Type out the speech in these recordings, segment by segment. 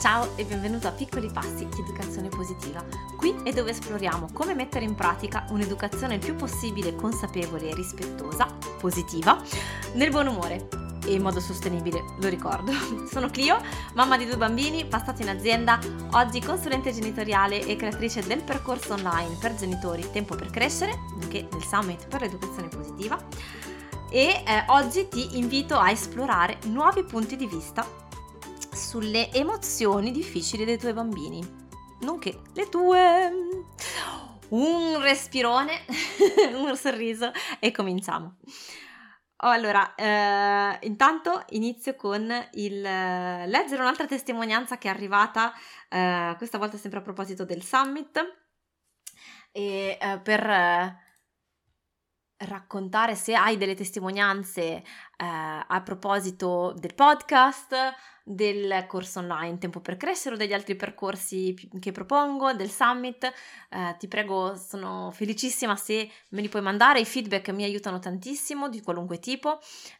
Ciao e benvenuto a Piccoli Passi di Educazione Positiva. Qui è dove esploriamo come mettere in pratica un'educazione il più possibile consapevole e rispettosa, positiva, nel buon umore e in modo sostenibile, lo ricordo. Sono Clio, mamma di due bambini, passata in azienda, oggi consulente genitoriale e creatrice del percorso online per genitori Tempo per crescere, nonché del Summit per l'educazione positiva. E eh, oggi ti invito a esplorare nuovi punti di vista sulle emozioni difficili dei tuoi bambini, nonché le tue. Un respirone, un sorriso e cominciamo. Oh, allora, eh, intanto inizio con il eh, leggere un'altra testimonianza che è arrivata, eh, questa volta sempre a proposito del summit, e eh, per eh, raccontare se hai delle testimonianze eh, a proposito del podcast, del corso online Tempo per Crescere o degli altri percorsi che propongo, del summit. Eh, ti prego, sono felicissima se me li puoi mandare, i feedback mi aiutano tantissimo di qualunque tipo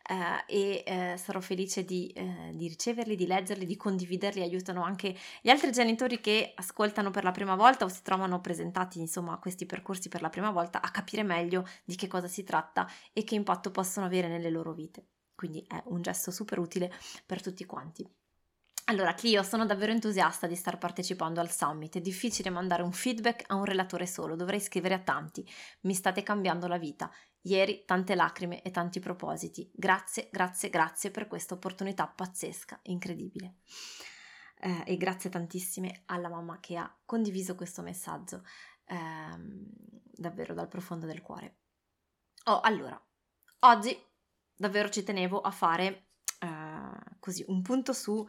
eh, e eh, sarò felice di, eh, di, riceverli, di leggerli, di condividerli, aiutano anche gli altri genitori che ascoltano per la prima volta o si trovano presentati insomma a questi percorsi per la prima volta a capire meglio di che cosa si tratta e che impatto possono avere nelle loro vite. Quindi è un gesto super utile per tutti quanti. Allora, Clio, sono davvero entusiasta di star partecipando al summit. È difficile mandare un feedback a un relatore solo, dovrei scrivere a tanti. Mi state cambiando la vita. Ieri tante lacrime e tanti propositi. Grazie, grazie, grazie per questa opportunità pazzesca, incredibile. Eh, e grazie tantissime alla mamma che ha condiviso questo messaggio, eh, davvero dal profondo del cuore. Oh, allora, oggi davvero ci tenevo a fare eh, così un punto su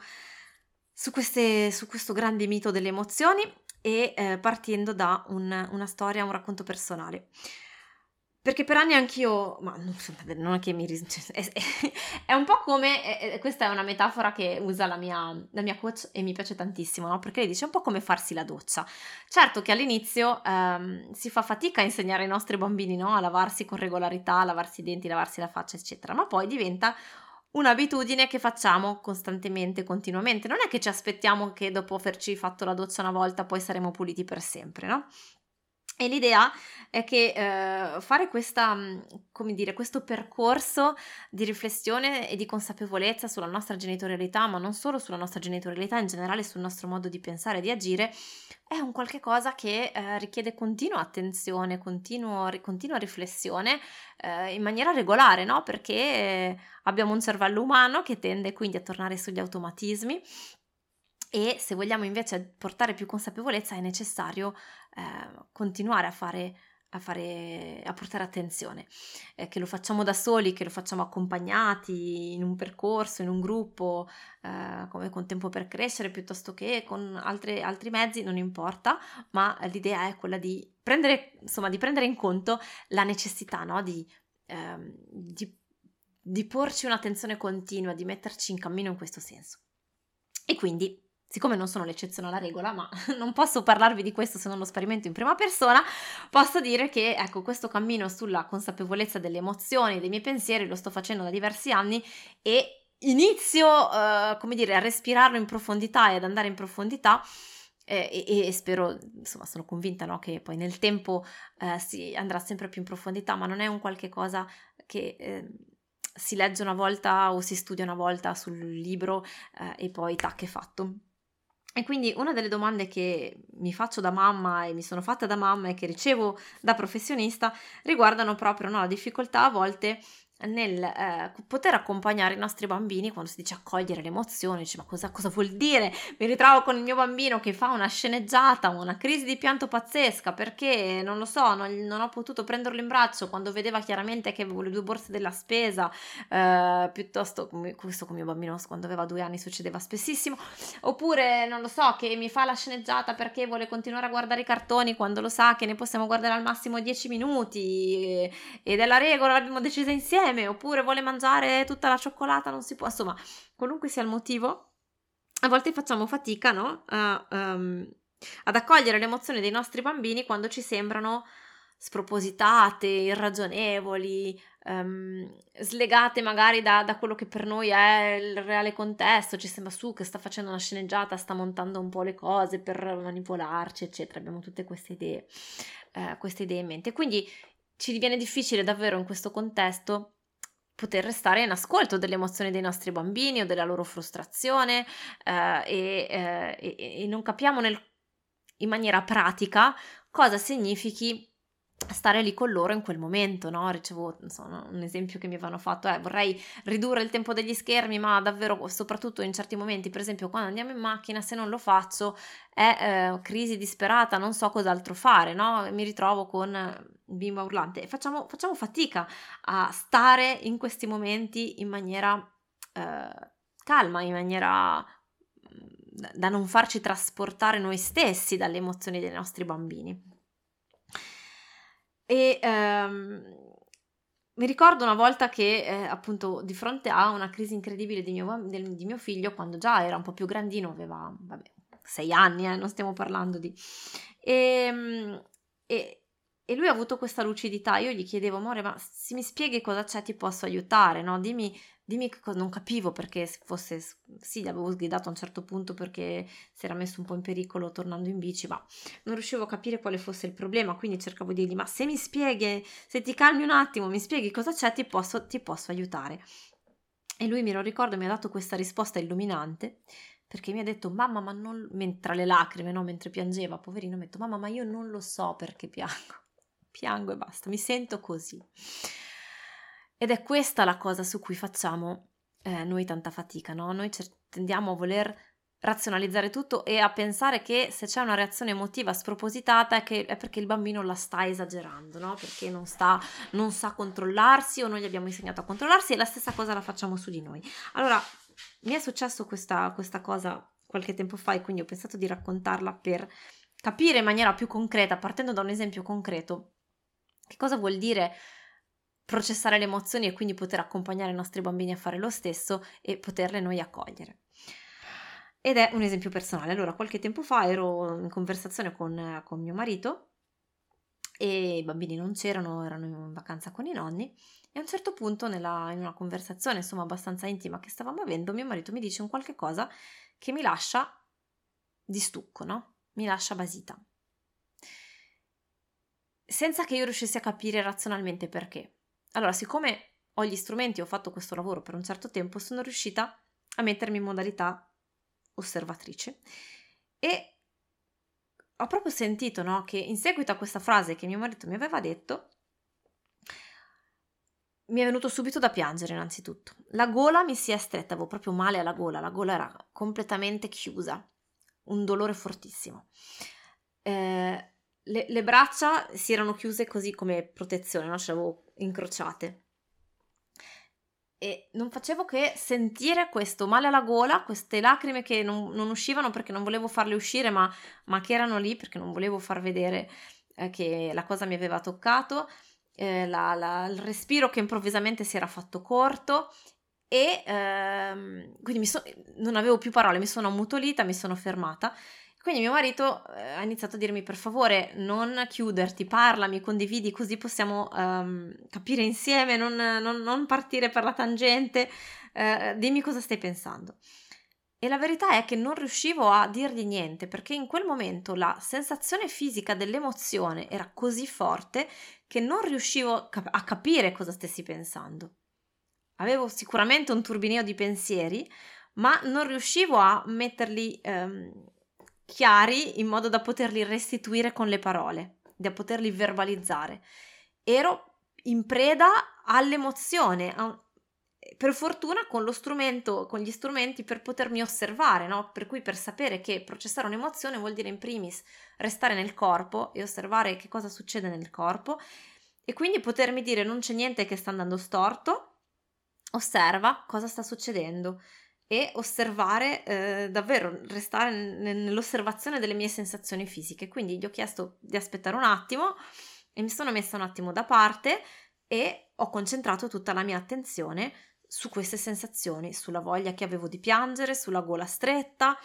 su, queste, su questo grande mito delle emozioni e eh, partendo da un, una storia, un racconto personale. Perché per anni anch'io, ma non è che mi... È, è un po' come, è, questa è una metafora che usa la mia, la mia coach e mi piace tantissimo, no? Perché lei dice è un po' come farsi la doccia. Certo che all'inizio ehm, si fa fatica a insegnare ai nostri bambini, no? A lavarsi con regolarità, a lavarsi i denti, lavarsi la faccia, eccetera, ma poi diventa un'abitudine che facciamo costantemente, continuamente. Non è che ci aspettiamo che dopo averci fatto la doccia una volta poi saremo puliti per sempre, no? E l'idea è che eh, fare questa, mm, come dire, questo percorso di riflessione e di consapevolezza sulla nostra genitorialità, ma non solo sulla nostra genitorialità, in generale sul nostro modo di pensare e di agire, è un qualche cosa che eh, richiede continua attenzione, continuo, continua riflessione eh, in maniera regolare, no? Perché abbiamo un cervello umano che tende quindi a tornare sugli automatismi e se vogliamo invece portare più consapevolezza è necessario eh, continuare a fare a, fare, a portare attenzione, eh, che lo facciamo da soli, che lo facciamo accompagnati in un percorso, in un gruppo, eh, come con Tempo per Crescere, piuttosto che con altre, altri mezzi, non importa, ma l'idea è quella di prendere, insomma, di prendere in conto la necessità no? di, ehm, di, di porci un'attenzione continua, di metterci in cammino in questo senso. E quindi siccome non sono l'eccezione alla regola, ma non posso parlarvi di questo se non lo sperimento in prima persona, posso dire che ecco, questo cammino sulla consapevolezza delle emozioni, dei miei pensieri, lo sto facendo da diversi anni e inizio, uh, come dire, a respirarlo in profondità e ad andare in profondità. Eh, e, e, spero, insomma, sono convinta no, che poi nel tempo eh, si andrà sempre più in profondità, ma non è un qualche cosa che eh, si legge una volta o si studia una volta sul libro eh, e poi tac è fatto. E quindi una delle domande che mi faccio da mamma e mi sono fatta da mamma e che ricevo da professionista riguardano proprio no, la difficoltà a volte nel eh, poter accompagnare i nostri bambini quando si dice accogliere le emozioni, dice ma cosa, cosa, vuol dire? Mi ritrovo con il mio bambino che fa una sceneggiata, una crisi di pianto pazzesca perché non lo so, non, non ho potuto prenderlo in braccio quando vedeva chiaramente che avevo le due borse della spesa, eh, piuttosto questo con mio bambino quando aveva due anni succedeva spessissimo, oppure non lo so, che mi fa la sceneggiata perché vuole continuare a guardare i cartoni quando lo sa che ne possiamo guardare al massimo 10 minuti ed è la regola, l'abbiamo decisa insieme insieme oppure vuole mangiare tutta la cioccolata, non si può, insomma, qualunque sia il motivo, a volte facciamo fatica, no? A, um, ad accogliere le emozioni dei nostri bambini quando ci sembrano spropositate, irragionevoli, um, slegate magari da, da, quello che per noi è il reale contesto, ci sembra su che sta facendo una sceneggiata, sta montando un po' le cose per manipolarci, eccetera. Abbiamo tutte queste idee, eh, queste idee in mente. Quindi ci diviene difficile davvero in questo contesto poter restare in ascolto delle emozioni dei nostri bambini o della loro frustrazione eh, e, eh, e, non capiamo nel, in maniera pratica cosa significhi stare lì con loro in quel momento, no? Ricevo insomma, un esempio che mi avevano fatto, eh, vorrei ridurre il tempo degli schermi, ma davvero, soprattutto in certi momenti, per esempio quando andiamo in macchina, se non lo faccio è eh, crisi disperata, non so cos'altro fare, no? Mi ritrovo con bimba urlante e facciamo, facciamo fatica a stare in questi momenti in maniera eh, calma, in maniera mm, da non farci trasportare noi stessi dalle emozioni dei nostri bambini. E ehm, mi ricordo una volta che eh, appunto di fronte a una crisi incredibile di mio, del, di mio, figlio, quando già era un po' più grandino, aveva vabbè, sei anni, eh, non stiamo parlando di... E, ehm, e, e, lui ha avuto questa lucidità, io gli chiedevo, amore, ma se mi spieghi cosa c'è ti posso aiutare, no? Dimmi dimmi che cosa non capivo perché fosse sì, gli avevo sgridato a un certo punto perché si era messo un po' in pericolo tornando in bici, ma non riuscivo a capire quale fosse il problema, quindi cercavo di dirgli "Ma se mi spieghi, se ti calmi un attimo, mi spieghi cosa c'è, ti posso, ti posso aiutare". E lui me lo ricordo, mi ha dato questa risposta illuminante perché mi ha detto mamma ma non mentre le lacrime no mentre piangeva poverino mi ha detto mamma ma io non lo so perché piango piango e basta mi sento così ed è questa la cosa su cui facciamo eh, noi tanta fatica, no? Noi tendiamo a voler razionalizzare tutto e a pensare che se c'è una reazione emotiva spropositata è, che, è perché il bambino la sta esagerando, no? Perché non, sta, non sa controllarsi o noi gli abbiamo insegnato a controllarsi e la stessa cosa la facciamo su di noi. Allora, mi è successo questa, questa cosa qualche tempo fa e quindi ho pensato di raccontarla per capire in maniera più concreta, partendo da un esempio concreto, che cosa vuol dire processare le emozioni e quindi poter accompagnare i nostri bambini a fare lo stesso e poterle noi accogliere. Ed è un esempio personale. Allora, qualche tempo fa ero in conversazione con, con mio marito e i bambini non c'erano, erano in vacanza con i nonni e a un certo punto nella, in una conversazione insomma abbastanza intima che stavamo avendo mio marito mi dice un qualche cosa che mi lascia di stucco, no? Mi lascia basita. Senza che io riuscissi a capire razionalmente perché. Allora, siccome ho gli strumenti ho fatto questo lavoro per un certo tempo, sono riuscita a mettermi in modalità osservatrice e ho proprio sentito no, che in seguito a questa frase che mio marito mi aveva detto, mi è venuto subito da piangere innanzitutto. La gola mi si è stretta, avevo proprio male alla gola, la gola era completamente chiusa, un dolore fortissimo. Eh, le, le, braccia si erano chiuse così come protezione, no? ce le avevo incrociate. E non facevo che sentire questo male alla gola, queste lacrime che non, non uscivano perché non volevo farle uscire, ma, ma, che erano lì perché non volevo far vedere eh, che la cosa mi aveva toccato, eh, la, la, il respiro che improvvisamente si era fatto corto e ehm, quindi so, non avevo più parole, mi sono ammutolita, mi sono fermata quindi mio marito eh, ha iniziato a dirmi per favore non chiuderti, parlami, condividi così possiamo um, capire insieme, non, non, non, partire per la tangente, eh, dimmi cosa stai pensando. E la verità è che non riuscivo a dirgli niente perché in quel momento la sensazione fisica dell'emozione era così forte che non riuscivo a capire cosa stessi pensando. Avevo sicuramente un turbinio di pensieri, ma non riuscivo a metterli... Um, chiari in modo da poterli restituire con le parole, da poterli verbalizzare. Ero in preda all'emozione, per fortuna con lo strumento, con gli strumenti per potermi osservare, no? Per cui per sapere che processare un'emozione vuol dire in primis restare nel corpo e osservare che cosa succede nel corpo e quindi potermi dire non c'è niente che sta andando storto, osserva cosa sta succedendo e osservare eh, davvero, restare nell'osservazione delle mie sensazioni fisiche. Quindi gli ho chiesto di aspettare un attimo e mi sono messa un attimo da parte e ho concentrato tutta la mia attenzione su queste sensazioni, sulla voglia che avevo di piangere, sulla gola stretta,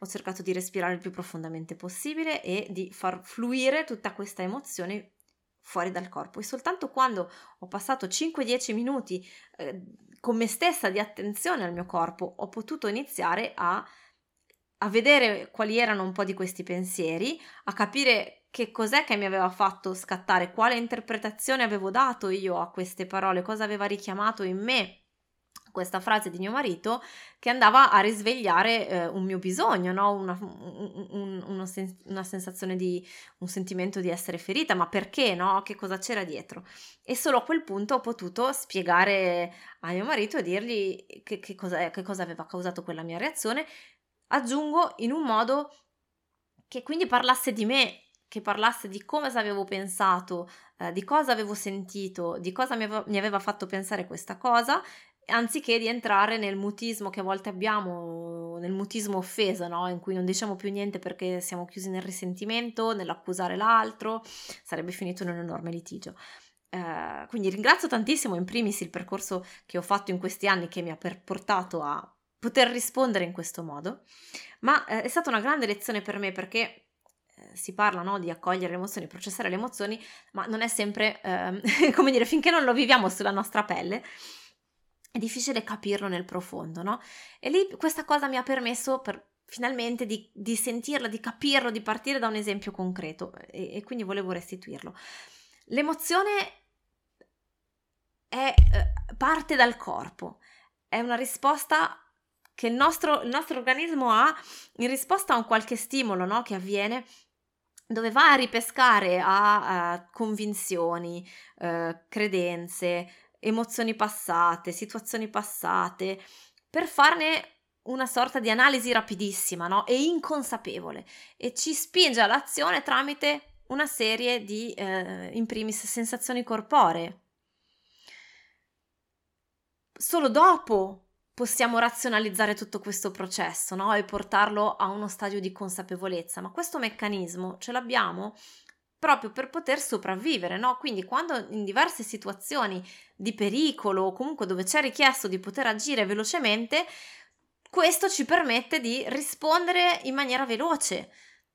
ho cercato di respirare il più profondamente possibile e di far fluire tutta questa emozione fuori dal corpo. E soltanto quando ho passato 5-10 minuti eh, con me stessa di attenzione al mio corpo ho potuto iniziare a, a vedere quali erano un po' di questi pensieri, a capire che cos'è che mi aveva fatto scattare, quale interpretazione avevo dato io a queste parole, cosa aveva richiamato in me questa frase di mio marito che andava a risvegliare eh, un mio bisogno, no? una, un, un, una, sen- una, sensazione di un sentimento di essere ferita, ma perché no? Che cosa c'era dietro? E solo a quel punto ho potuto spiegare a mio marito e dirgli che, che, cosa, che cosa aveva causato quella mia reazione. Aggiungo in un modo che quindi parlasse di me, che parlasse di come avevo pensato, eh, di cosa avevo sentito, di cosa mi aveva, mi aveva fatto pensare questa cosa anziché di entrare nel mutismo che a volte abbiamo, nel mutismo offesa, no? in cui non diciamo più niente perché siamo chiusi nel risentimento, nell'accusare l'altro, sarebbe finito in un enorme litigio. Uh, quindi ringrazio tantissimo in primis il percorso che ho fatto in questi anni che mi ha portato a poter rispondere in questo modo, ma uh, è stata una grande lezione per me perché eh, si parla no, di accogliere le emozioni, processare le emozioni, ma non è sempre, ehm, come dire, finché non lo viviamo sulla nostra pelle, è difficile capirlo nel profondo, no? E lì questa cosa mi ha permesso per, finalmente di, di, sentirla, di capirlo, di partire da un esempio concreto e, e quindi volevo restituirlo. L'emozione è, eh, parte dal corpo, è una risposta che il nostro, il nostro organismo ha in risposta a un qualche stimolo no? che avviene dove va a ripescare a, a convinzioni, eh, credenze, emozioni passate, situazioni passate, per farne una sorta di analisi rapidissima no? e inconsapevole e ci spinge all'azione tramite una serie di, eh, in primis, sensazioni corporee. Solo dopo possiamo razionalizzare tutto questo processo no? e portarlo a uno stadio di consapevolezza, ma questo meccanismo ce l'abbiamo proprio per poter sopravvivere, no? Quindi quando in diverse situazioni di pericolo o comunque dove c'è richiesto di poter agire velocemente, questo ci permette di rispondere in maniera veloce,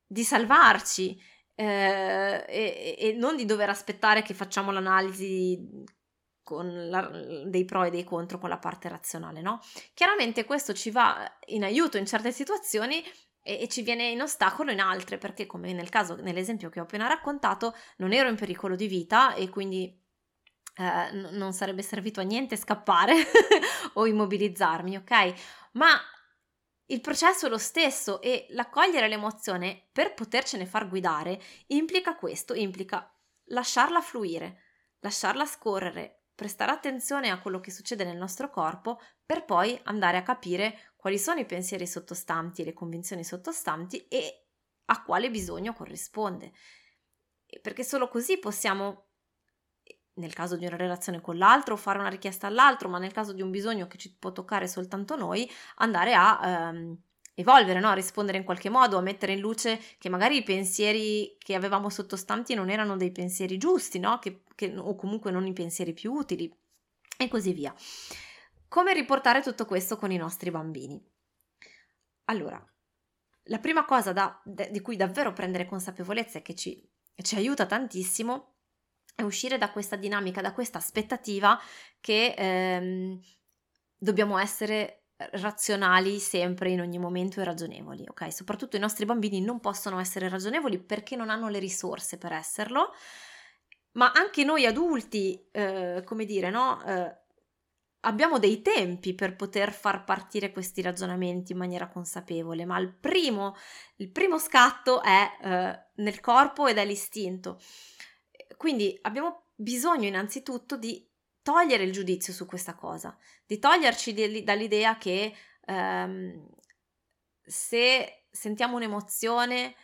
di salvarci eh, e, e, non di dover aspettare che facciamo l'analisi la, dei pro e dei contro con la parte razionale, no? Chiaramente questo ci va in aiuto in certe situazioni e, e, ci viene in ostacolo in altre, perché come nel caso, nell'esempio che ho appena raccontato, non ero in pericolo di vita e quindi eh, n- non sarebbe servito a niente scappare o immobilizzarmi, ok? Ma il processo è lo stesso e l'accogliere l'emozione per potercene far guidare implica questo, implica lasciarla fluire, lasciarla scorrere, prestare attenzione a quello che succede nel nostro corpo per poi andare a capire quali sono i pensieri sottostanti le convinzioni sottostanti e a quale bisogno corrisponde. Perché solo così possiamo, nel caso di una relazione con l'altro, fare una richiesta all'altro, ma nel caso di un bisogno che ci può toccare soltanto noi, andare a ehm, evolvere, no? a rispondere in qualche modo, a mettere in luce che magari i pensieri che avevamo sottostanti non erano dei pensieri giusti, no? che, che, o comunque non i pensieri più utili, e così via. Come riportare tutto questo con i nostri bambini? Allora, la prima cosa da, di cui davvero prendere consapevolezza e che ci, ci aiuta tantissimo è uscire da questa dinamica, da questa aspettativa che ehm, dobbiamo essere razionali sempre in ogni momento e ragionevoli, ok? Soprattutto i nostri bambini non possono essere ragionevoli perché non hanno le risorse per esserlo, ma anche noi adulti, eh, come dire, no? Eh, abbiamo dei tempi per poter far partire questi ragionamenti in maniera consapevole, ma il primo, il primo scatto è eh, nel corpo ed è l'istinto. Quindi abbiamo bisogno innanzitutto di togliere il giudizio su questa cosa, di toglierci di, dall'idea che ehm, se sentiamo un'emozione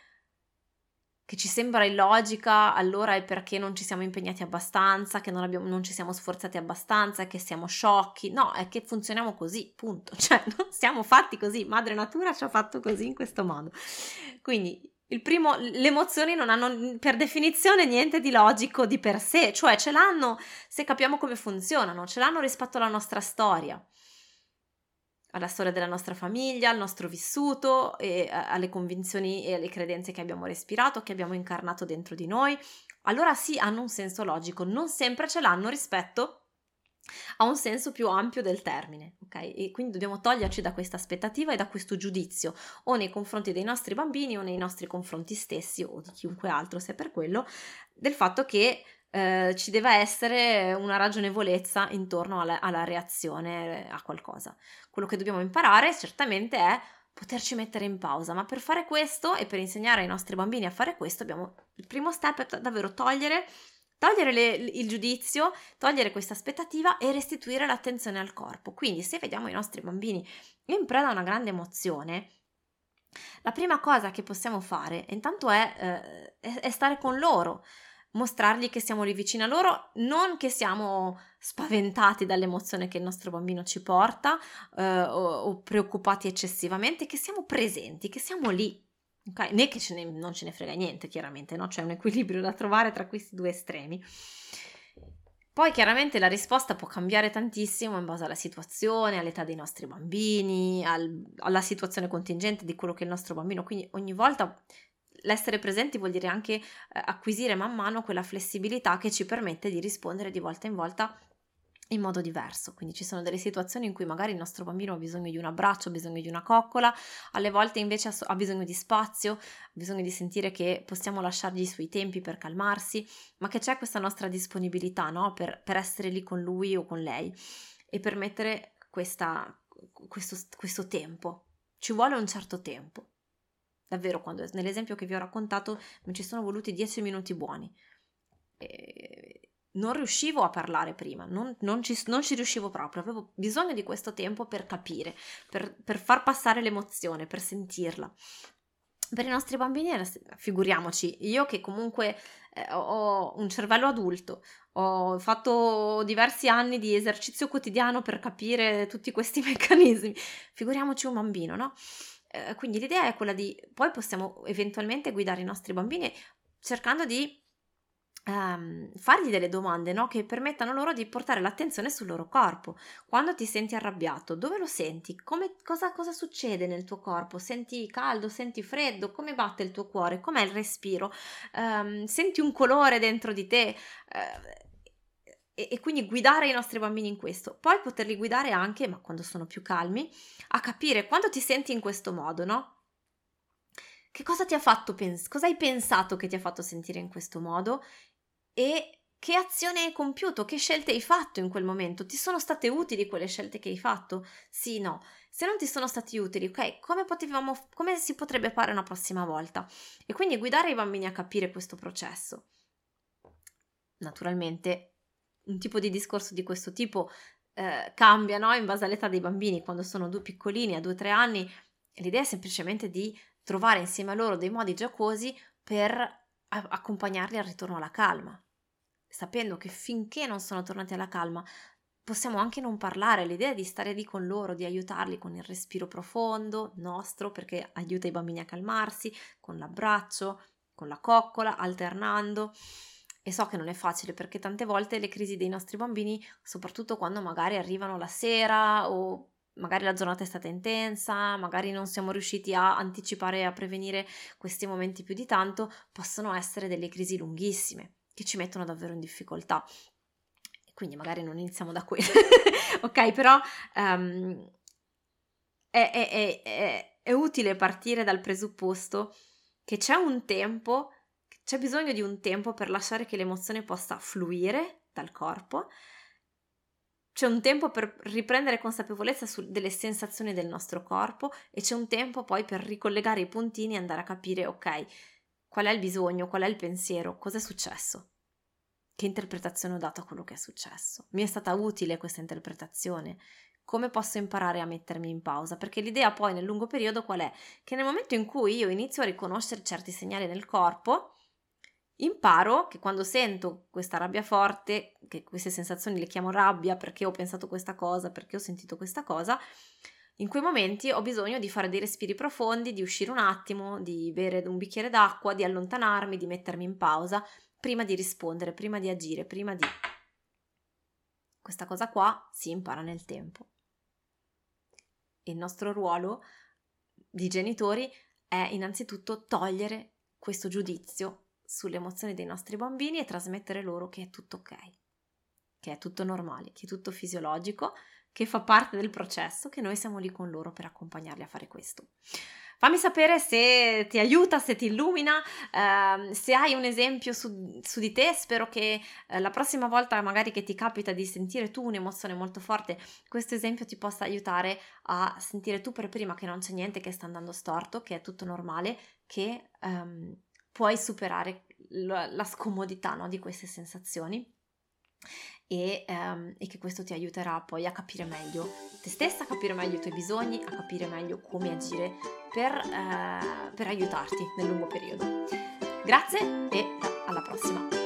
che ci sembra illogica, allora è perché non ci siamo impegnati abbastanza, che non, abbiamo, non ci siamo sforzati abbastanza, che siamo sciocchi. No, è che funzioniamo così, punto. Cioè, siamo fatti così, madre natura ci ha fatto così in questo modo. Quindi, il primo, le emozioni non hanno per definizione niente di logico di per sé, cioè ce l'hanno se capiamo come funzionano, ce l'hanno rispetto alla nostra storia alla storia della nostra famiglia, al nostro vissuto e alle convinzioni e alle credenze che abbiamo respirato, che abbiamo incarnato dentro di noi, allora sì hanno un senso logico, non sempre ce l'hanno rispetto a un senso più ampio del termine, ok? E quindi dobbiamo toglierci da questa aspettativa e da questo giudizio, o nei confronti dei nostri bambini o nei nostri confronti stessi o di chiunque altro, se per quello, del fatto che eh, ci deve essere una ragionevolezza intorno alla, alla reazione a qualcosa. Quello che dobbiamo imparare certamente è poterci mettere in pausa, ma per fare questo e per insegnare ai nostri bambini a fare questo, abbiamo il primo step è davvero togliere togliere le, il giudizio, togliere questa aspettativa e restituire l'attenzione al corpo. Quindi se vediamo i nostri bambini in preda a una grande emozione, la prima cosa che possiamo fare intanto è, eh, è, è stare con loro, mostrargli che siamo lì vicino a loro, non che siamo spaventati dall'emozione che il nostro bambino ci porta eh, o, o preoccupati eccessivamente, che siamo presenti, che siamo lì Okay? Né che ce ne, non ce ne frega niente, chiaramente, no? C'è un equilibrio da trovare tra questi due estremi. Poi chiaramente la risposta può cambiare tantissimo in base alla situazione, all'età dei nostri bambini, al, alla situazione contingente di quello che è il nostro bambino, quindi ogni volta l'essere presenti vuol dire anche eh, acquisire man mano quella flessibilità che ci permette di rispondere di volta in volta in modo diverso. Quindi ci sono delle situazioni in cui magari il nostro bambino ha bisogno di un abbraccio, ha bisogno di una coccola, alle volte invece ha bisogno di spazio, ha bisogno di sentire che possiamo lasciargli i suoi tempi per calmarsi, ma che c'è questa nostra disponibilità no? per, per, essere lì con lui o con lei e permettere questa, questo, questo tempo. Ci vuole un certo tempo. Davvero, quando, nell'esempio che vi ho raccontato, mi ci sono voluti dieci minuti buoni. E non riuscivo a parlare prima, non, non, ci, non, ci, riuscivo proprio, avevo bisogno di questo tempo per capire, per, per far passare l'emozione, per sentirla. Per i nostri bambini, figuriamoci, io che comunque eh, ho un cervello adulto, ho fatto diversi anni di esercizio quotidiano per capire tutti questi meccanismi, figuriamoci un bambino, no? Eh, quindi l'idea è quella di, poi possiamo eventualmente guidare i nostri bambini cercando di Um, fargli delle domande no? che permettano loro di portare l'attenzione sul loro corpo. Quando ti senti arrabbiato, dove lo senti? Come, cosa, cosa, succede nel tuo corpo? Senti caldo, senti freddo? Come batte il tuo cuore? Com'è il respiro? Um, senti un colore dentro di te? Uh, e, e quindi guidare i nostri bambini in questo. Poi poterli guidare anche, ma quando sono più calmi, a capire quando ti senti in questo modo, no? Che cosa ti ha fatto pensare? Cosa hai pensato che ti ha fatto sentire in questo modo? e che azione hai compiuto, che scelte hai fatto in quel momento? Ti sono state utili quelle scelte che hai fatto? Sì, no. Se non ti sono stati utili, ok, come, potevamo, come si potrebbe fare una prossima volta? E quindi guidare i bambini a capire questo processo. Naturalmente, un tipo di discorso di questo tipo eh, cambia no? in base all'età dei bambini, quando sono due piccolini, a due o tre anni, l'idea è semplicemente di trovare insieme a loro dei modi giocosi per accompagnarli al ritorno alla calma, sapendo che finché non sono tornati alla calma possiamo anche non parlare, l'idea è di stare lì con loro, di aiutarli con il respiro profondo nostro perché aiuta i bambini a calmarsi, con l'abbraccio, con la coccola, alternando. E so che non è facile perché tante volte le crisi dei nostri bambini, soprattutto quando magari arrivano la sera o magari la giornata è stata intensa, magari non siamo riusciti a anticipare e a prevenire questi momenti più di tanto, possono essere delle crisi lunghissime che ci mettono davvero in difficoltà. Quindi magari non iniziamo da quello, ok? Però um, è, è, è, è utile partire dal presupposto che c'è un tempo, c'è bisogno di un tempo per lasciare che l'emozione possa fluire dal corpo, c'è un tempo per riprendere consapevolezza delle sensazioni del nostro corpo e c'è un tempo poi per ricollegare i puntini e andare a capire, ok, qual è il bisogno, qual è il pensiero, cosa è successo, che interpretazione ho dato a quello che è successo. Mi è stata utile questa interpretazione? Come posso imparare a mettermi in pausa? Perché l'idea poi nel lungo periodo qual è? Che nel momento in cui io inizio a riconoscere certi segnali nel corpo, imparo che quando sento questa rabbia forte, che queste sensazioni le chiamo rabbia perché ho pensato questa cosa, perché ho sentito questa cosa, in quei momenti ho bisogno di fare dei respiri profondi, di uscire un attimo, di bere un bicchiere d'acqua, di allontanarmi, di mettermi in pausa, prima di rispondere, prima di agire, prima di... Questa cosa qua si impara nel tempo. Il nostro ruolo di genitori è innanzitutto togliere questo giudizio sulle emozioni dei nostri bambini e trasmettere loro che è tutto ok, che è tutto normale, che è tutto fisiologico, che fa parte del processo, che noi siamo lì con loro per accompagnarli a fare questo. Fammi sapere se ti aiuta, se ti illumina, ehm, se hai un esempio su, su di te. Spero che eh, la prossima volta, magari che ti capita di sentire tu un'emozione molto forte, questo esempio ti possa aiutare a sentire tu per prima che non c'è niente che sta andando storto, che è tutto normale, che ehm, puoi superare la, scomodità no, di queste sensazioni e, um, e, che questo ti aiuterà poi a capire meglio te stessa, a capire meglio i tuoi bisogni, a capire meglio come agire per, uh, per aiutarti nel lungo periodo. Grazie e alla prossima!